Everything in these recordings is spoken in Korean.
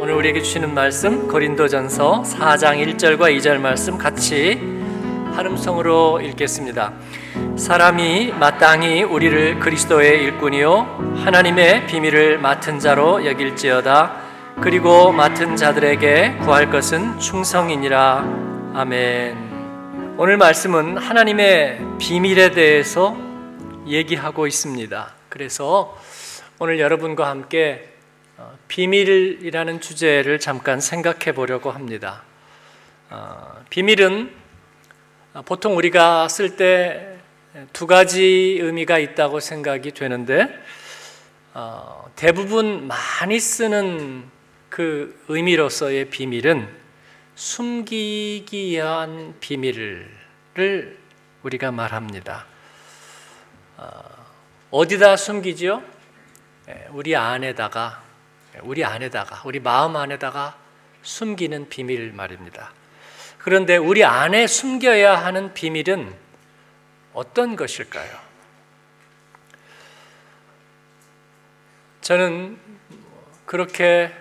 오늘 우리에게 주시는 말씀 고린도전서 4장 1절과 2절 말씀 같이 한음성으로 읽겠습니다. 사람이 마땅히 우리를 그리스도의 일꾼이요 하나님의 비밀을 맡은 자로 여길지어다 그리고 맡은 자들에게 구할 것은 충성이니라 아멘. 오늘 말씀은 하나님의 비밀에 대해서 얘기하고 있습니다. 그래서 오늘 여러분과 함께 어, 비밀이라는 주제를 잠깐 생각해 보려고 합니다. 어, 비밀은 보통 우리가 쓸 때 두 가지 의미가 있다고 생각이 되는데 어, 대부분 많이 쓰는 그 의미로서의 비밀은 숨기기 위한 비밀을 우리가 말합니다. 어디다 숨기죠? 예, 우리 안에다가 우리 안에다가, 우리 마음 안에다가 숨기는 비밀 말입니다. 그런데 우리 안에 숨겨야 하는 비밀은 어떤 것일까요? 저는 그렇게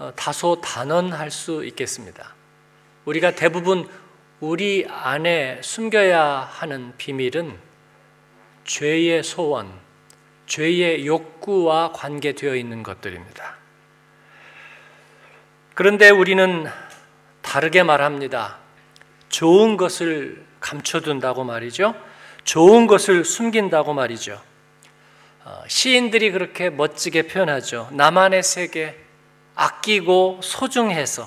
어, 다소 단언할 수 있겠습니다. 우리가 대부분 우리 안에 숨겨야 하는 비밀은 죄의 소원, 죄의 욕구와 관계되어 있는 것들입니다. 그런데 우리는 다르게 말합니다. 좋은 것을 감춰둔다고 말이죠. 좋은 것을 숨긴다고 말이죠. 어, 시인들이 그렇게 멋지게 표현하죠. 나만의 세계, 아끼고 소중해서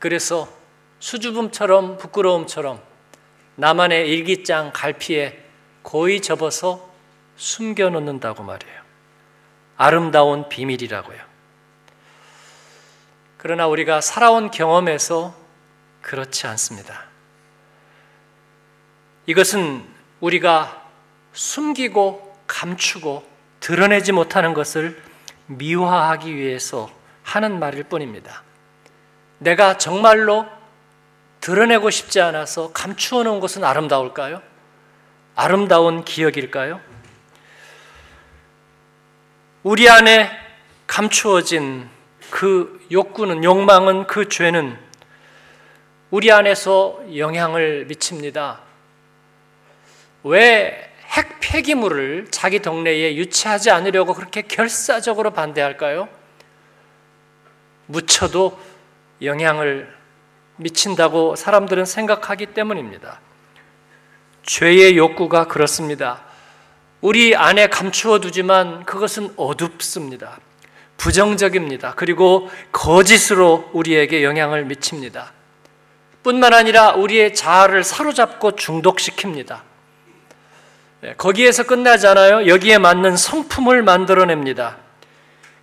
그래서 수줍음처럼 부끄러움처럼 나만의 일기장 갈피에 고이 접어서 숨겨놓는다고 말이에요. 아름다운 비밀이라고요. 그러나 우리가 살아온 경험에서 그렇지 않습니다. 이것은 우리가 숨기고 감추고 드러내지 못하는 것을 미화하기 위해서 하는 말일 뿐입니다. 내가 정말로 드러내고 싶지 않아서 감추어 놓은 것은 아름다울까요? 아름다운 기억일까요? 우리 안에 감추어진 그 욕구는, 욕망은, 그 죄는 우리 안에서 영향을 미칩니다. 왜 핵 폐기물을 자기 동네에 유치하지 않으려고 그렇게 결사적으로 반대할까요? 묻혀도 영향을 미친다고 사람들은 생각하기 때문입니다. 죄의 욕구가 그렇습니다. 우리 안에 감추어 두지만 그것은 어둡습니다. 부정적입니다. 그리고 거짓으로 우리에게 영향을 미칩니다. 뿐만 아니라 우리의 자아를 사로잡고 중독시킵니다. 네, 거기에서 끝나지 않아요. 여기에 맞는 성품을 만들어냅니다.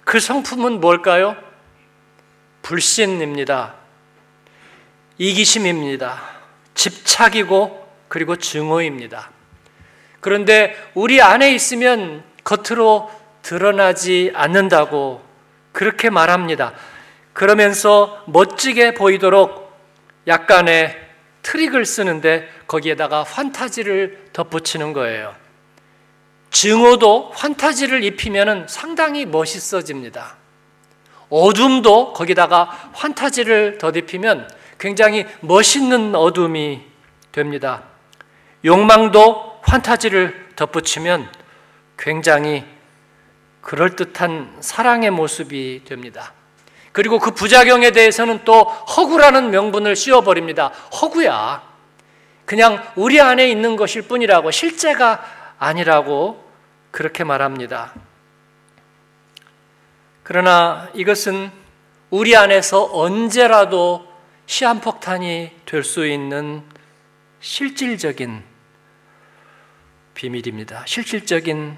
그 성품은 뭘까요? 불신입니다. 이기심입니다. 집착이고 그리고 증오입니다. 그런데 우리 안에 있으면 겉으로 드러나지 않는다고 그렇게 말합니다. 그러면서 멋지게 보이도록 약간의 트릭을 쓰는데 거기에다가 환타지를 덧붙이는 거예요. 증오도 환타지를 입히면 상당히 멋있어집니다. 어둠도 거기다가 환타지를 덧입히면 굉장히 멋있는 어둠이 됩니다. 욕망도 환타지를 덧붙이면 굉장히 그럴듯한 사랑의 모습이 됩니다. 그리고 그 부작용에 대해서는 또 허구라는 명분을 씌워버립니다. 허구야. 그냥 우리 안에 있는 것일 뿐이라고, 실제가 아니라고 그렇게 말합니다. 그러나 이것은 우리 안에서 언제라도 시한폭탄이 될 수 있는 실질적인 비밀입니다. 실질적인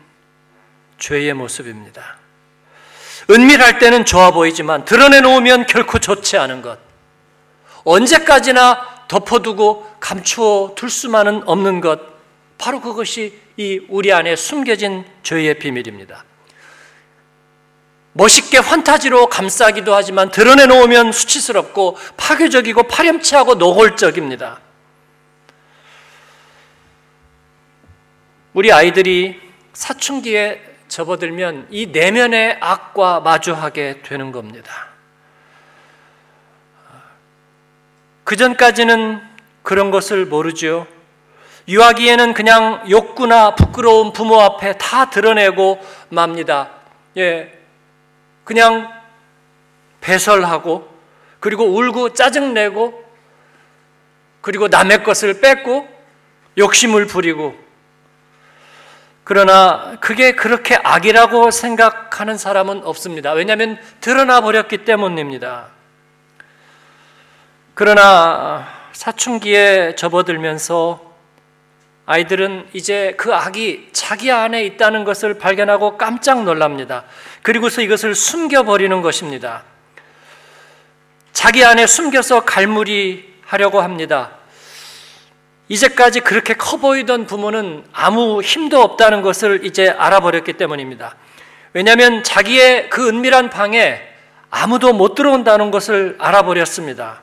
죄의 모습입니다. 은밀할 때는 좋아 보이지만 드러내놓으면 결코 좋지 않은 것. 언제까지나 덮어두고 감추어 둘 수만은 없는 것. 바로 그것이 이 우리 안에 숨겨진 죄의 비밀입니다. 멋있게 환타지로 감싸기도 하지만 드러내놓으면 수치스럽고 파괴적이고 파렴치하고 노골적입니다. 우리 아이들이 사춘기에 접어들면 이 내면의 악과 마주하게 되는 겁니다. 그 전까지는 그런 것을 모르죠. 유아기에는 그냥 욕구나 부끄러운 부모 앞에 다 드러내고 맙니다. 예. 그냥 배설하고 그리고 울고 짜증내고 그리고 남의 것을 뺏고 욕심을 부리고 그러나 그게 그렇게 악이라고 생각하는 사람은 없습니다. 왜냐하면 드러나 버렸기 때문입니다. 그러나 사춘기에 접어들면서 아이들은 이제 그 악이 자기 안에 있다는 것을 발견하고 깜짝 놀랍니다. 그리고서 이것을 숨겨버리는 것입니다. 자기 안에 숨겨서 갈무리 하려고 합니다. 이제까지 그렇게 커 보이던 부모는 아무 힘도 없다는 것을 이제 알아버렸기 때문입니다. 왜냐하면 자기의 그 은밀한 방에 아무도 못 들어온다는 것을 알아버렸습니다.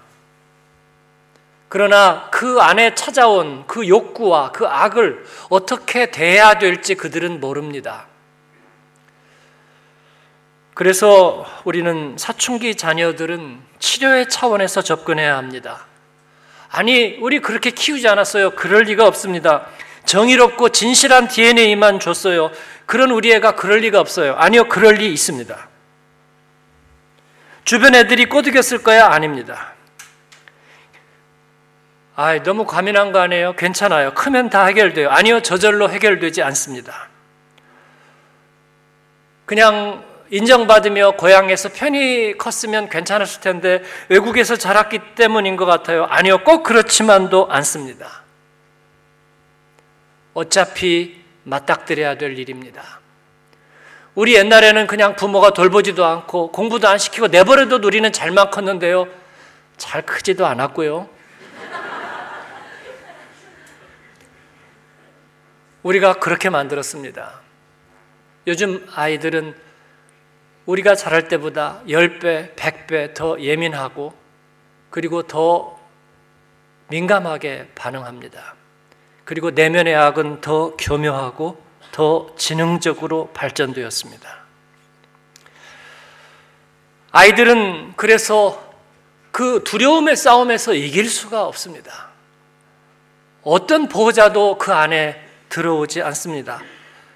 그러나 그 안에 찾아온 그 욕구와 그 악을 어떻게 대해야 될지 그들은 모릅니다. 그래서 우리는 사춘기 자녀들은 치료의 차원에서 접근해야 합니다. 아니, 우리 그렇게 키우지 않았어요. 그럴 리가 없습니다. 정의롭고 진실한 DNA만 줬어요. 그런 우리 애가 그럴 리가 없어요. 아니요, 그럴 리 있습니다. 주변 애들이 꼬드겼을 거야? 아닙니다. 아, 너무 과민한 거 아니에요? 괜찮아요. 크면 다 해결돼요. 아니요, 저절로 해결되지 않습니다. 그냥 인정받으며 고향에서 편히 컸으면 괜찮았을 텐데 외국에서 자랐기 때문인 것 같아요. 아니요, 꼭 그렇지만도 않습니다. 어차피 맞닥뜨려야 될 일입니다. 우리 옛날에는 그냥 부모가 돌보지도 않고 공부도 안 시키고 내버려도 우리는 잘만 컸는데요. 잘 크지도 않았고요. 우리가 그렇게 만들었습니다. 요즘 아이들은 우리가 자랄 때보다 10배, 100배 더 예민하고 그리고 더 민감하게 반응합니다. 그리고 내면의 악은 더 교묘하고 더 지능적으로 발전되었습니다. 아이들은 그래서 그 두려움의 싸움에서 이길 수가 없습니다. 어떤 보호자도 그 안에 들어오지 않습니다.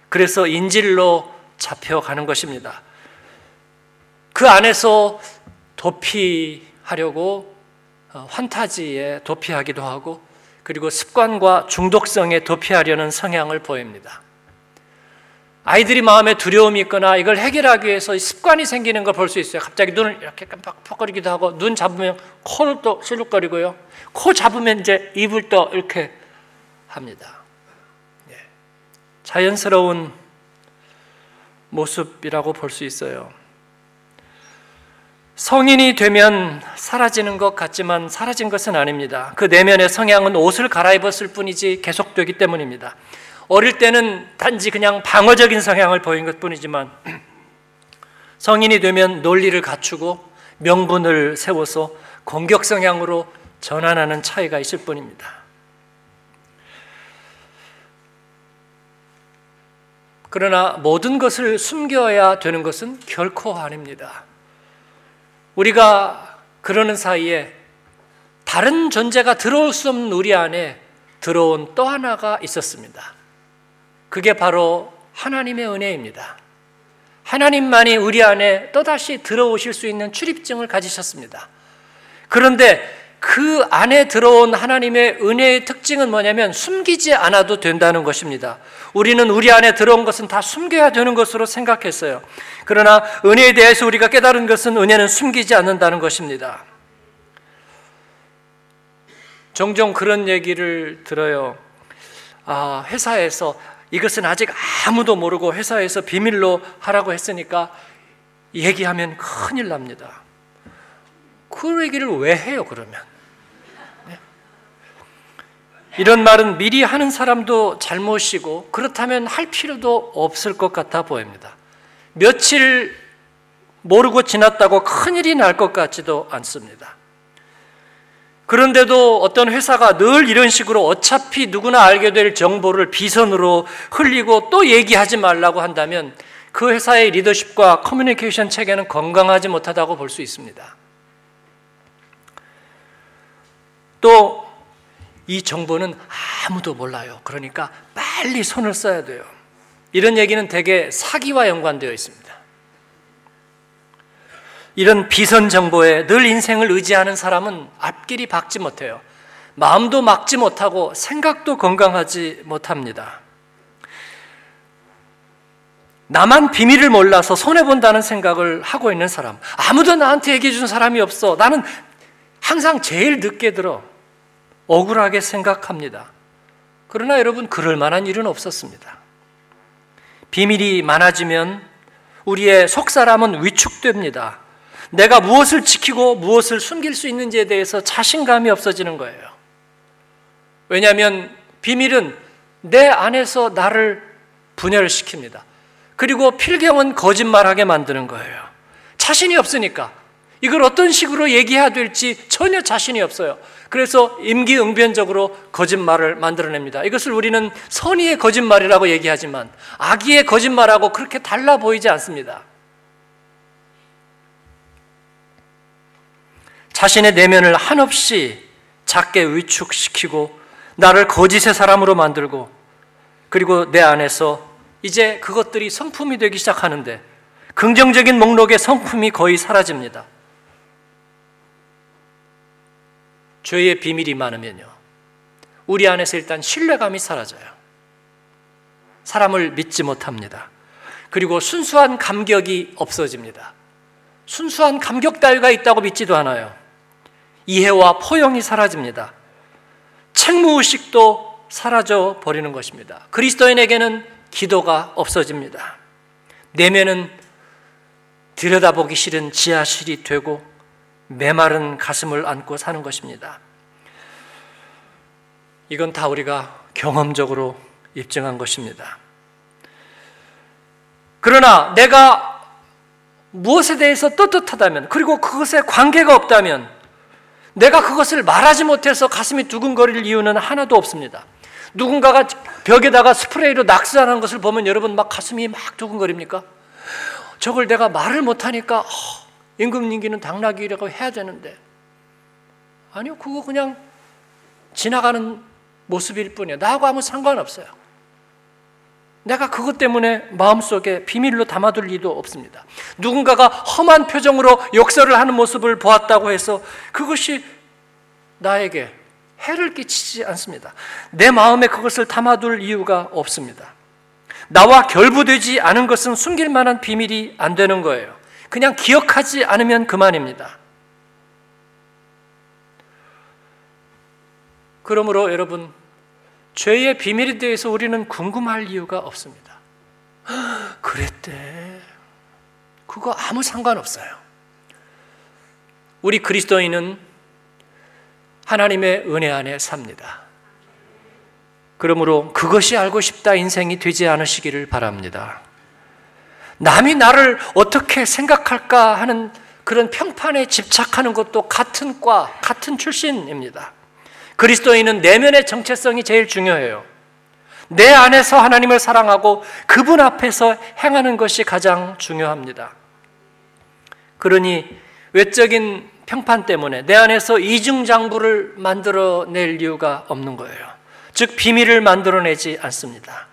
그래서 인질로 잡혀가는 것입니다. 그 안에서 도피하려고 어, 환타지에 도피하기도 하고 그리고 습관과 중독성에 도피하려는 성향을 보입니다. 아이들이 마음에 두려움이 있거나 이걸 해결하기 위해서 습관이 생기는 걸 볼 수 있어요. 갑자기 눈을 이렇게 깜빡거리기도 하고 눈 잡으면 코를 또 실룩거리고요. 코 잡으면 이제 입을 또 이렇게 합니다. 예. 자연스러운 모습이라고 볼 수 있어요. 성인이 되면 사라지는 것 같지만 사라진 것은 아닙니다. 그 내면의 성향은 옷을 갈아입었을 뿐이지 계속되기 때문입니다. 어릴 때는 단지 그냥 방어적인 성향을 보인 것 뿐이지만 성인이 되면 논리를 갖추고 명분을 세워서 공격 성향으로 전환하는 차이가 있을 뿐입니다. 그러나 모든 것을 숨겨야 되는 것은 결코 아닙니다. 우리가 그러는 사이에 다른 존재가 들어올 수 없는 우리 안에 들어온 또 하나가 있었습니다. 그게 바로 하나님의 은혜입니다. 하나님만이 우리 안에 또다시 들어오실 수 있는 출입증을 가지셨습니다. 그런데 그 안에 들어온 하나님의 은혜의 특징은 뭐냐면 숨기지 않아도 된다는 것입니다. 우리는 우리 안에 들어온 것은 다 숨겨야 되는 것으로 생각했어요. 그러나 은혜에 대해서 우리가 깨달은 것은 은혜는 숨기지 않는다는 것입니다. 종종 그런 얘기를 들어요. 아, 회사에서 이것은 아직 아무도 모르고 회사에서 비밀로 하라고 했으니까 얘기하면 큰일 납니다. 그 얘기를 왜 해요, 그러면? 네? 이런 말은 미리 하는 사람도 잘못이고 그렇다면 할 필요도 없을 것 같아 보입니다. 며칠 모르고 지났다고 큰일이 날 것 같지도 않습니다. 그런데도 어떤 회사가 늘 이런 식으로 어차피 누구나 알게 될 정보를 비선으로 흘리고 또 얘기하지 말라고 한다면 그 회사의 리더십과 커뮤니케이션 체계는 건강하지 못하다고 볼 수 있습니다. 또 이 정보는 아무도 몰라요. 그러니까 빨리 손을 써야 돼요. 이런 얘기는 대개 사기와 연관되어 있습니다. 이런 비선 정보에 늘 인생을 의지하는 사람은 앞길이 밝지 못해요. 마음도 막지 못하고 생각도 건강하지 못합니다. 나만 비밀을 몰라서 손해본다는 생각을 하고 있는 사람. 아무도 나한테 얘기해 준 사람이 없어. 나는 항상 제일 늦게 들어. 억울하게 생각합니다. 그러나 여러분, 그럴 만한 일은 없었습니다. 비밀이 많아지면 우리의 속 사람은 위축됩니다. 내가 무엇을 지키고 무엇을 숨길 수 있는지에 대해서 자신감이 없어지는 거예요. 왜냐하면 비밀은 내 안에서 나를 분열시킵니다. 그리고 필경은 거짓말하게 만드는 거예요. 자신이 없으니까 이걸 어떤 식으로 얘기해야 될지 전혀 자신이 없어요. 그래서 임기응변적으로 거짓말을 만들어냅니다. 이것을 우리는 선의의 거짓말이라고 얘기하지만 악의의 거짓말하고 그렇게 달라 보이지 않습니다. 자신의 내면을 한없이 작게 위축시키고 나를 거짓의 사람으로 만들고 그리고 내 안에서 이제 그것들이 성품이 되기 시작하는데 긍정적인 목록의 성품이 거의 사라집니다. 죄의 비밀이 많으면요. 우리 안에서 일단 신뢰감이 사라져요. 사람을 믿지 못합니다. 그리고 순수한 감격이 없어집니다. 순수한 감격 따위가 있다고 믿지도 않아요. 이해와 포용이 사라집니다. 책무의식도 사라져 버리는 것입니다. 그리스도인에게는 기도가 없어집니다. 내면은 들여다보기 싫은 지하실이 되고 메마른 가슴을 안고 사는 것입니다. 이건 다 우리가 경험적으로 입증한 것입니다. 그러나 내가 무엇에 대해서 떳떳하다면, 그리고 그것에 관계가 없다면, 내가 그것을 말하지 못해서 가슴이 두근거릴 이유는 하나도 없습니다. 누군가가 벽에다가 스프레이로 낙서하는 것을 보면 여러분 막 가슴이 막 두근거립니까? 저걸 내가 말을 못하니까 어, 임금님기는 당나귀라고 해야 되는데 아니요 그거 그냥 지나가는 모습일 뿐이에요 나하고 아무 상관없어요 내가 그것 때문에 마음속에 비밀로 담아둘 리도 없습니다 누군가가 험한 표정으로 욕설을 하는 모습을 보았다고 해서 그것이 나에게 해를 끼치지 않습니다. 내 마음에 그것을 담아둘 이유가 없습니다. 나와 결부되지 않은 것은 숨길 만한 비밀이 안 되는 거예요. 그냥 기억하지 않으면 그만입니다. 그러므로 여러분, 죄의 비밀에 대해서 우리는 궁금할 이유가 없습니다. 그랬대. 그거 아무 상관없어요. 우리 그리스도인은 하나님의 은혜 안에 삽니다. 그러므로 그것이 알고 싶다 인생이 되지 않으시기를 바랍니다. 남이 나를 어떻게 생각할까 하는 그런 평판에 집착하는 것도 같은 과, 같은 출신입니다. 그리스도인은 내면의 정체성이 제일 중요해요. 내 안에서 하나님을 사랑하고 그분 앞에서 행하는 것이 가장 중요합니다. 그러니 외적인 평판 때문에 내 안에서 이중장부를 만들어낼 이유가 없는 거예요. 즉, 비밀을 만들어내지 않습니다.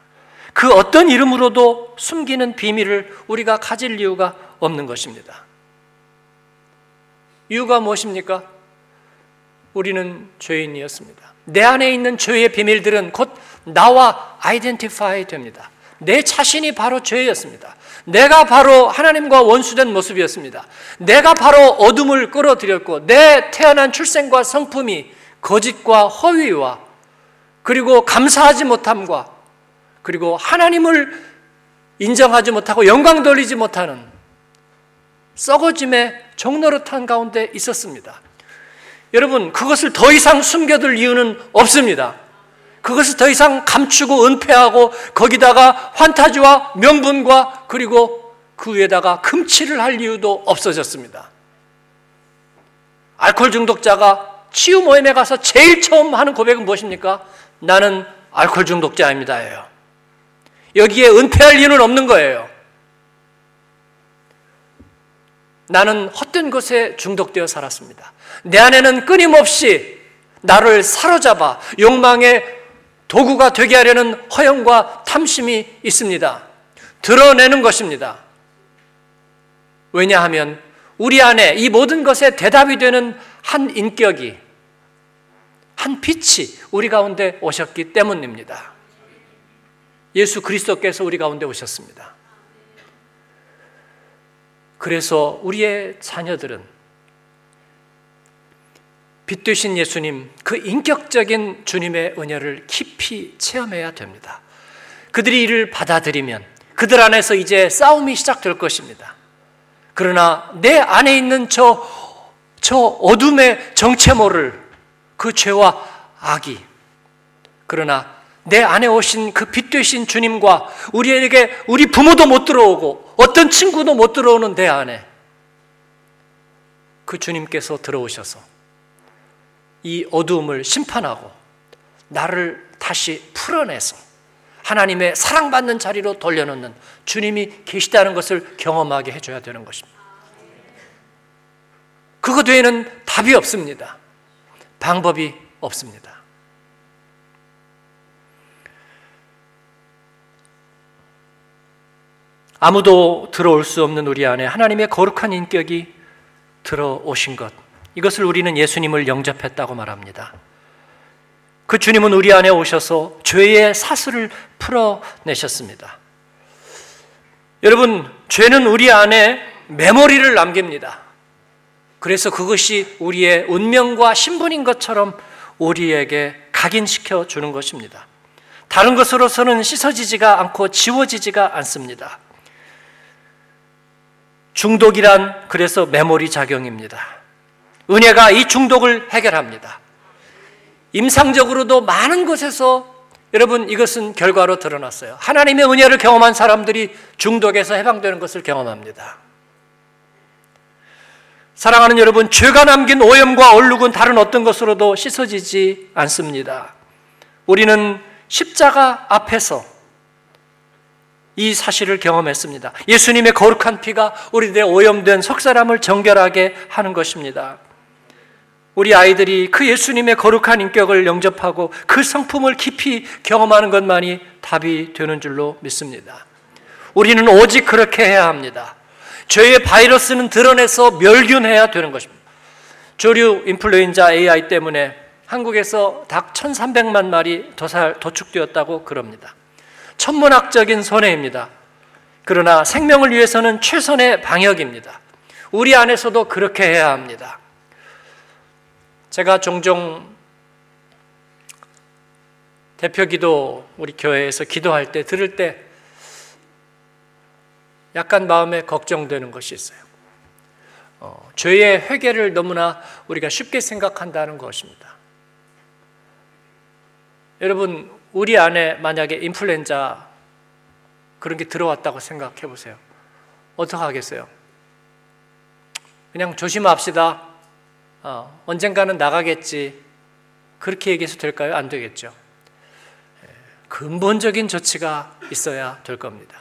그 어떤 이름으로도 숨기는 비밀을 우리가 가질 이유가 없는 것입니다. 이유가 무엇입니까? 우리는 죄인이었습니다. 내 안에 있는 죄의 비밀들은 곧 나와 아이덴티파이 됩니다. 내 자신이 바로 죄였습니다. 내가 바로 하나님과 원수된 모습이었습니다. 내가 바로 어둠을 끌어들였고 내 태어난 출생과 성품이 거짓과 허위와 그리고 감사하지 못함과 그리고 하나님을 인정하지 못하고 영광 돌리지 못하는 썩어짐의 종노릇한 가운데 있었습니다. 여러분, 그것을 더 이상 숨겨둘 이유는 없습니다. 그것을 더 이상 감추고 은폐하고 거기다가 환타지와 명분과 그리고 그 위에다가 금치를 할 이유도 없어졌습니다. 알코올 중독자가 치유 모임에 가서 제일 처음 하는 고백은 무엇입니까? 나는 알코올 중독자입니다예요. 여기에 은퇴할 이유는 없는 거예요. 나는 헛된 것에 중독되어 살았습니다. 내 안에는 끊임없이 나를 사로잡아 욕망의 도구가 되게 하려는 허영과 탐심이 있습니다. 드러내는 것입니다. 왜냐하면 우리 안에 이 모든 것에 대답이 되는 한 인격이, 한 빛이 우리 가운데 오셨기 때문입니다. 예수 그리스도께서 우리 가운데 오셨습니다. 그래서 우리의 자녀들은 빛 되신 예수님, 그 인격적인 주님의 은혜를 깊이 체험해야 됩니다. 그들이 이를 받아들이면 그들 안에서 이제 싸움이 시작될 것입니다. 그러나 내 안에 있는 저, 저 어둠의 정체모를 그 죄와 악이 그러나 내 안에 오신 그 빛 되신 주님과 우리에게 우리 부모도 못 들어오고 어떤 친구도 못 들어오는 내 안에 그 주님께서 들어오셔서 이 어두움을 심판하고 나를 다시 풀어내서 하나님의 사랑받는 자리로 돌려놓는 주님이 계시다는 것을 경험하게 해줘야 되는 것입니다. 그것 외에는 답이 없습니다. 방법이 없습니다. 아무도 들어올 수 없는 우리 안에 하나님의 거룩한 인격이 들어오신 것. 이것을 우리는 예수님을 영접했다고 말합니다. 그 주님은 우리 안에 오셔서 죄의 사슬을 풀어내셨습니다. 여러분, 죄는 우리 안에 메모리를 남깁니다. 그래서 그것이 우리의 운명과 신분인 것처럼 우리에게 각인시켜 주는 것입니다. 다른 것으로서는 씻어지지가 않고 지워지지가 않습니다. 중독이란 그래서 메모리 작용입니다. 은혜가 이 중독을 해결합니다. 임상적으로도 많은 곳에서 여러분 이것은 결과로 드러났어요. 하나님의 은혜를 경험한 사람들이 중독에서 해방되는 것을 경험합니다. 사랑하는 여러분, 죄가 남긴 오염과 얼룩은 다른 어떤 것으로도 씻어지지 않습니다. 우리는 십자가 앞에서 이 사실을 경험했습니다. 예수님의 거룩한 피가 우리들의 오염된 속사람을 정결하게 하는 것입니다. 우리 아이들이 그 예수님의 거룩한 인격을 영접하고 그 성품을 깊이 경험하는 것만이 답이 되는 줄로 믿습니다. 우리는 오직 그렇게 해야 합니다. 죄의 바이러스는 드러내서 멸균해야 되는 것입니다. 조류 인플루엔자 AI 때문에 한국에서 닭 1,300만 마리 도살, 도축되었다고 그럽니다. 천문학적인 손해입니다. 그러나 생명을 위해서는 최선의 방역입니다. 우리 안에서도 그렇게 해야 합니다. 제가 종종 대표 기도 우리 교회에서 기도할 때 들을 때 약간 마음에 걱정되는 것이 있어요. 어, 죄의 회개를 너무나 우리가 쉽게 생각한다는 것입니다. 여러분, 우리 안에 만약에 인플루엔자 그런 게 들어왔다고 생각해 보세요. 어떻게 하겠어요? 그냥 조심합시다. 어, 언젠가는 나가겠지. 그렇게 얘기해서 될까요? 안 되겠죠. 예, 근본적인 조치가 있어야 될 겁니다.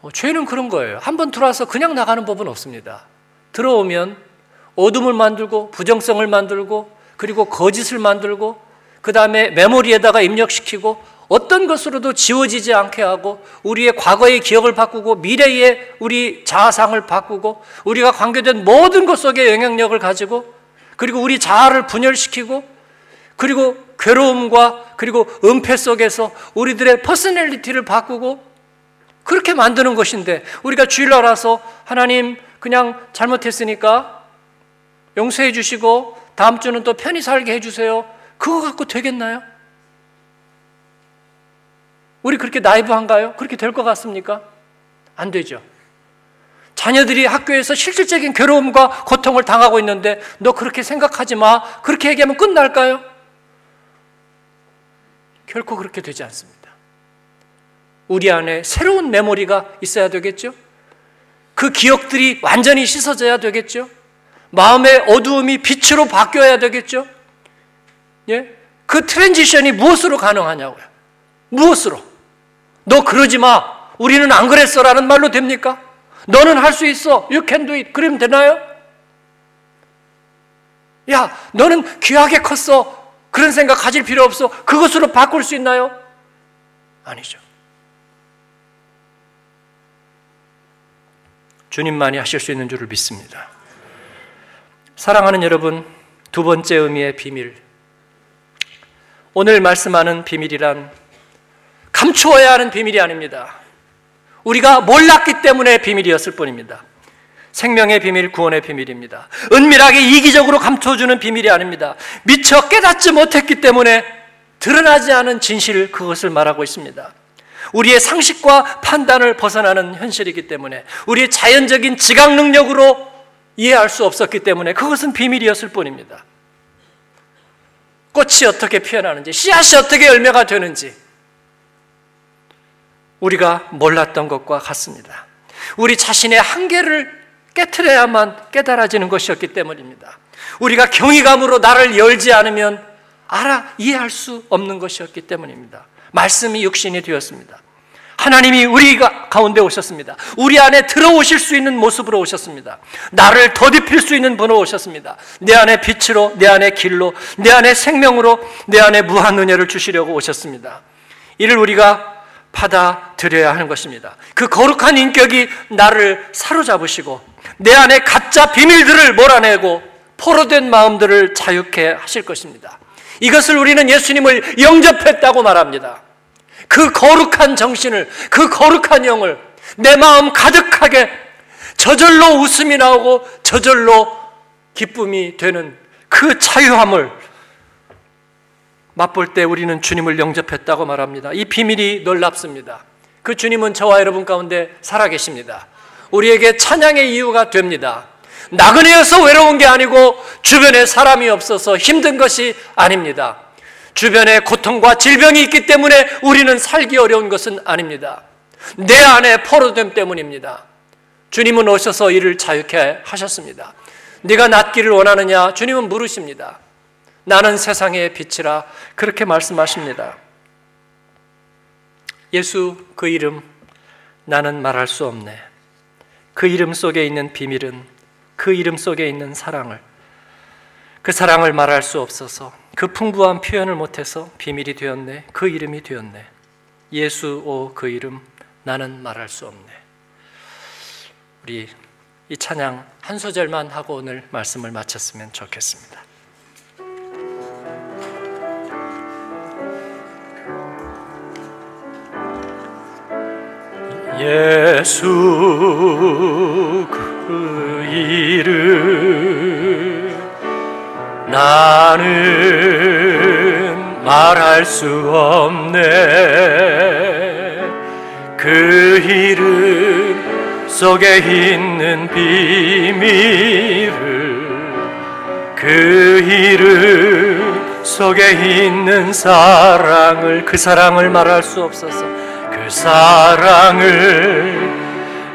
어, 죄는 그런 거예요. 한번 들어와서 그냥 나가는 법은 없습니다. 들어오면 어둠을 만들고 부정성을 만들고 그리고 거짓을 만들고 그 다음에 메모리에다가 입력시키고 어떤 것으로도 지워지지 않게 하고 우리의 과거의 기억을 바꾸고 미래의 우리 자아상을 바꾸고 우리가 관계된 모든 것 속에 영향력을 가지고 그리고 우리 자아를 분열시키고 그리고 괴로움과 그리고 은폐 속에서 우리들의 personality를 바꾸고 그렇게 만드는 것인데 우리가 주일날 와서 하나님 그냥 잘못했으니까 용서해 주시고 다음 주는 또 편히 살게 해 주세요. 그거 갖고 되겠나요? 우리 그렇게 나이브한가요? 그렇게 될 것 같습니까? 안 되죠. 자녀들이 학교에서 실질적인 괴로움과 고통을 당하고 있는데 너 그렇게 생각하지 마. 그렇게 얘기하면 끝날까요? 결코 그렇게 되지 않습니다. 우리 안에 새로운 메모리가 있어야 되겠죠? 그 기억들이 완전히 씻어져야 되겠죠? 마음의 어두움이 빛으로 바뀌어야 되겠죠? 예? 그 transition이 무엇으로 가능하냐고요? 무엇으로? 너 그러지 마. 우리는 안 그랬어. 라는 말로 됩니까? 너는 할 수 있어. You can do it. 그러면 되나요? 야, 너는 귀하게 컸어. 그런 생각 가질 필요 없어. 그것으로 바꿀 수 있나요? 아니죠. 주님만이 하실 수 있는 줄을 믿습니다. 사랑하는 여러분, 두 번째 의미의 비밀. 오늘 말씀하는 비밀이란 감추어야 하는 비밀이 아닙니다. 우리가 몰랐기 때문에 비밀이었을 뿐입니다. 생명의 비밀, 구원의 비밀입니다. 은밀하게 이기적으로 감춰주는 비밀이 아닙니다. 미처 깨닫지 못했기 때문에 드러나지 않은 진실, 그것을 말하고 있습니다. 우리의 상식과 판단을 벗어나는 현실이기 때문에 우리의 자연적인 지각 능력으로 이해할 수 없었기 때문에 그것은 비밀이었을 뿐입니다. 꽃이 어떻게 피어나는지, 씨앗이 어떻게 열매가 되는지 우리가 몰랐던 것과 같습니다. 우리 자신의 한계를 깨트려야만 깨달아지는 것이었기 때문입니다. 우리가 경이감으로 나를 열지 않으면 알아 이해할 수 없는 것이었기 때문입니다. 말씀이 육신이 되었습니다. 하나님이 우리 가운데 오셨습니다. 우리 안에 들어오실 수 있는 모습으로 오셨습니다. 나를 더딥힐 수 있는 분으로 오셨습니다. 내 안에 빛으로, 내 안에 길로, 내 안에 생명으로, 내 안에 무한 은혜를 주시려고 오셨습니다. 이를 우리가 받아들여야 하는 것입니다. 그 거룩한 인격이 나를 사로잡으시고 내 안에 가짜 비밀들을 몰아내고 포로된 마음들을 자유케 하실 것입니다. 이것을 우리는 예수님을 영접했다고 말합니다. 그 거룩한 정신을, 그 거룩한 영을 내 마음 가득하게 저절로 웃음이 나오고 저절로 기쁨이 되는 그 자유함을 맛볼 때 우리는 주님을 영접했다고 말합니다. 이 비밀이 놀랍습니다. 그 주님은 저와 여러분 가운데 살아계십니다. 우리에게 찬양의 이유가 됩니다. 나그네여서 외로운 게 아니고 주변에 사람이 없어서 힘든 것이 아닙니다. 주변에 고통과 질병이 있기 때문에 우리는 살기 어려운 것은 아닙니다. 내 안에 포로됨 때문입니다. 주님은 오셔서 이를 자유케 하셨습니다. 네가 낫기를 원하느냐? 주님은 물으십니다. 나는 세상의 빛이라 그렇게 말씀하십니다. 예수 그 이름 나는 말할 수 없네. 그 이름 속에 있는 비밀은 그 이름 속에 있는 사랑을 그 사랑을 말할 수 없어서 그 풍부한 표현을 못해서 비밀이 되었네. 그 이름이 되었네. 예수 오 그 이름 나는 말할 수 없네. 우리 이 찬양 한 소절만 하고 오늘 말씀을 마쳤으면 좋겠습니다. 예수 그 이름 나는 말할 수 없네. 그 이름 속에 있는 비밀을 그 이름 속에 있는 사랑을 그 사랑을 말할 수 없어서 사랑을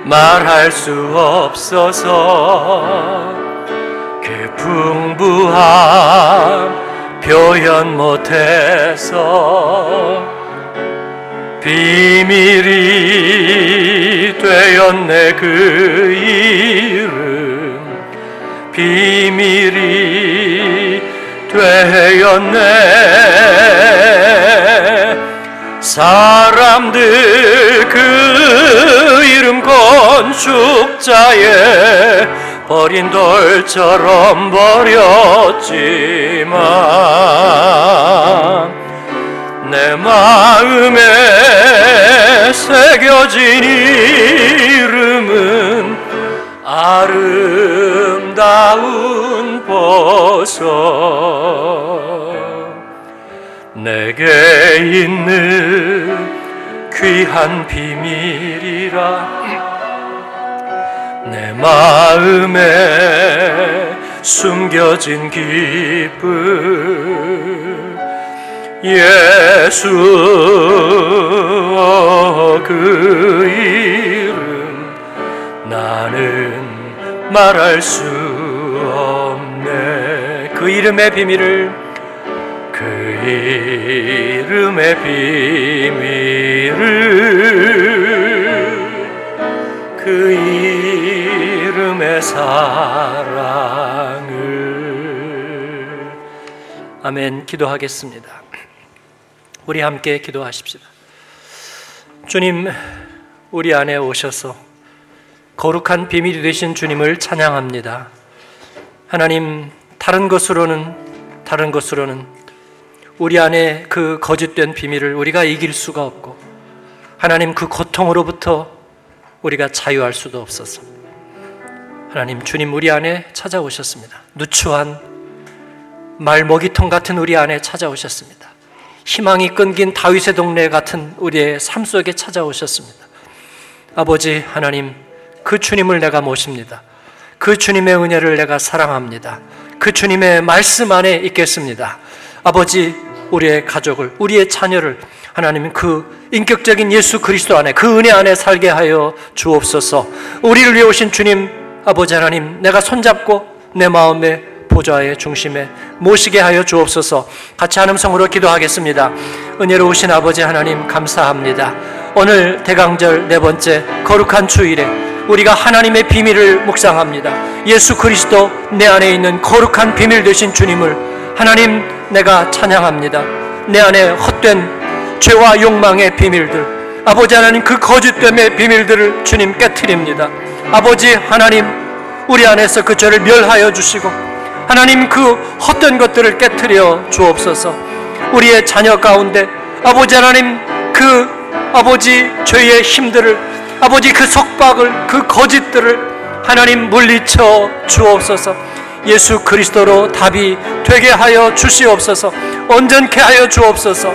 말할 수 없어서 그 풍부함 표현 못해서 비밀이 되었네 그 이름. 비밀이 되었네. 사람들 그 이름 건축자에 버린 돌처럼 버렸지만 내 마음에 새겨진 이름은 아름다운 보석. 내게 있는 귀한 비밀이라 내 마음에 숨겨진 기쁨 예수 그 이름 나는 말할 수 없네. 그 이름의 비밀을 그 이름의 비밀을 그 이름 의 사랑을 아멘 기도하겠습니다. 우리 함께 기도하십시다. 주님 우리 안에 오셔서 거룩한 비밀이 되신 주님을 찬양합니다. 하나님 다른 것으로는 다른 것으로는 우리 안에 그 거짓된 비밀을 우리가 이길 수가 없고 하나님 그 고통으로부터 우리가 자유할 수도 없어서 하나님 주님 우리 안에 찾아오셨습니다. 누추한 말 먹이통 같은 우리 안에 찾아오셨습니다. 희망이 끊긴 다윗의 동네 같은 우리의 삶 속에 찾아오셨습니다. 아버지 하나님 그 주님을 내가 모십니다. 그 주님의 은혜를 내가 사랑합니다. 그 주님의 말씀 안에 있겠습니다. 아버지, 우리의 가족을, 우리의 자녀를 하나님 그 인격적인 예수 그리스도 안에 그 은혜 안에 살게 하여 주옵소서. 우리를 위해 오신 주님, 아버지 하나님, 내가 손잡고 내 마음의 보좌의 중심에 모시게 하여 주옵소서. 같이 한 음성으로 기도하겠습니다. 은혜로우신 아버지 하나님 감사합니다. 오늘 대강절 네 번째 거룩한 주일에 우리가 하나님의 비밀을 묵상합니다. 예수 그리스도 내 안에 있는 거룩한 비밀 되신 주님을 하나님 내가 찬양합니다. 내 안에 헛된 죄와 욕망의 비밀들, 아버지 하나님 그 거짓됨의 비밀들을 주님 깨뜨립니다. 아버지 하나님 우리 안에서 그 죄를 멸하여 주시고 하나님 그 헛된 것들을 깨뜨려 주옵소서. 우리의 자녀 가운데 아버지 하나님 그 아버지 죄의 힘들을 아버지 그 속박을 그 거짓들을 하나님 물리쳐 주옵소서. 예수 그리스도로 답이 되게 하여 주시옵소서. 온전케 하여 주옵소서.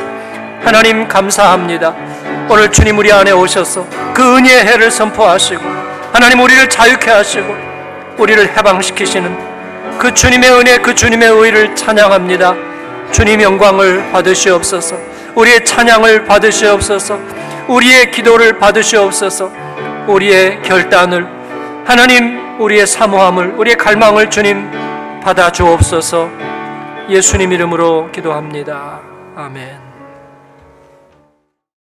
하나님 감사합니다. 오늘 주님 우리 안에 오셔서 그 은혜의 해를 선포하시고 하나님 우리를 자유케 하시고 우리를 해방시키시는 그 주님의 은혜 그 주님의 의를 찬양합니다. 주님 영광을 받으시옵소서. 우리의 찬양을 받으시옵소서. 우리의 기도를 받으시옵소서. 우리의 결단을 하나님 우리의 사모함을 우리의 갈망을 주님 받아 주옵소서. 예수님 이름으로 기도합니다. 아멘.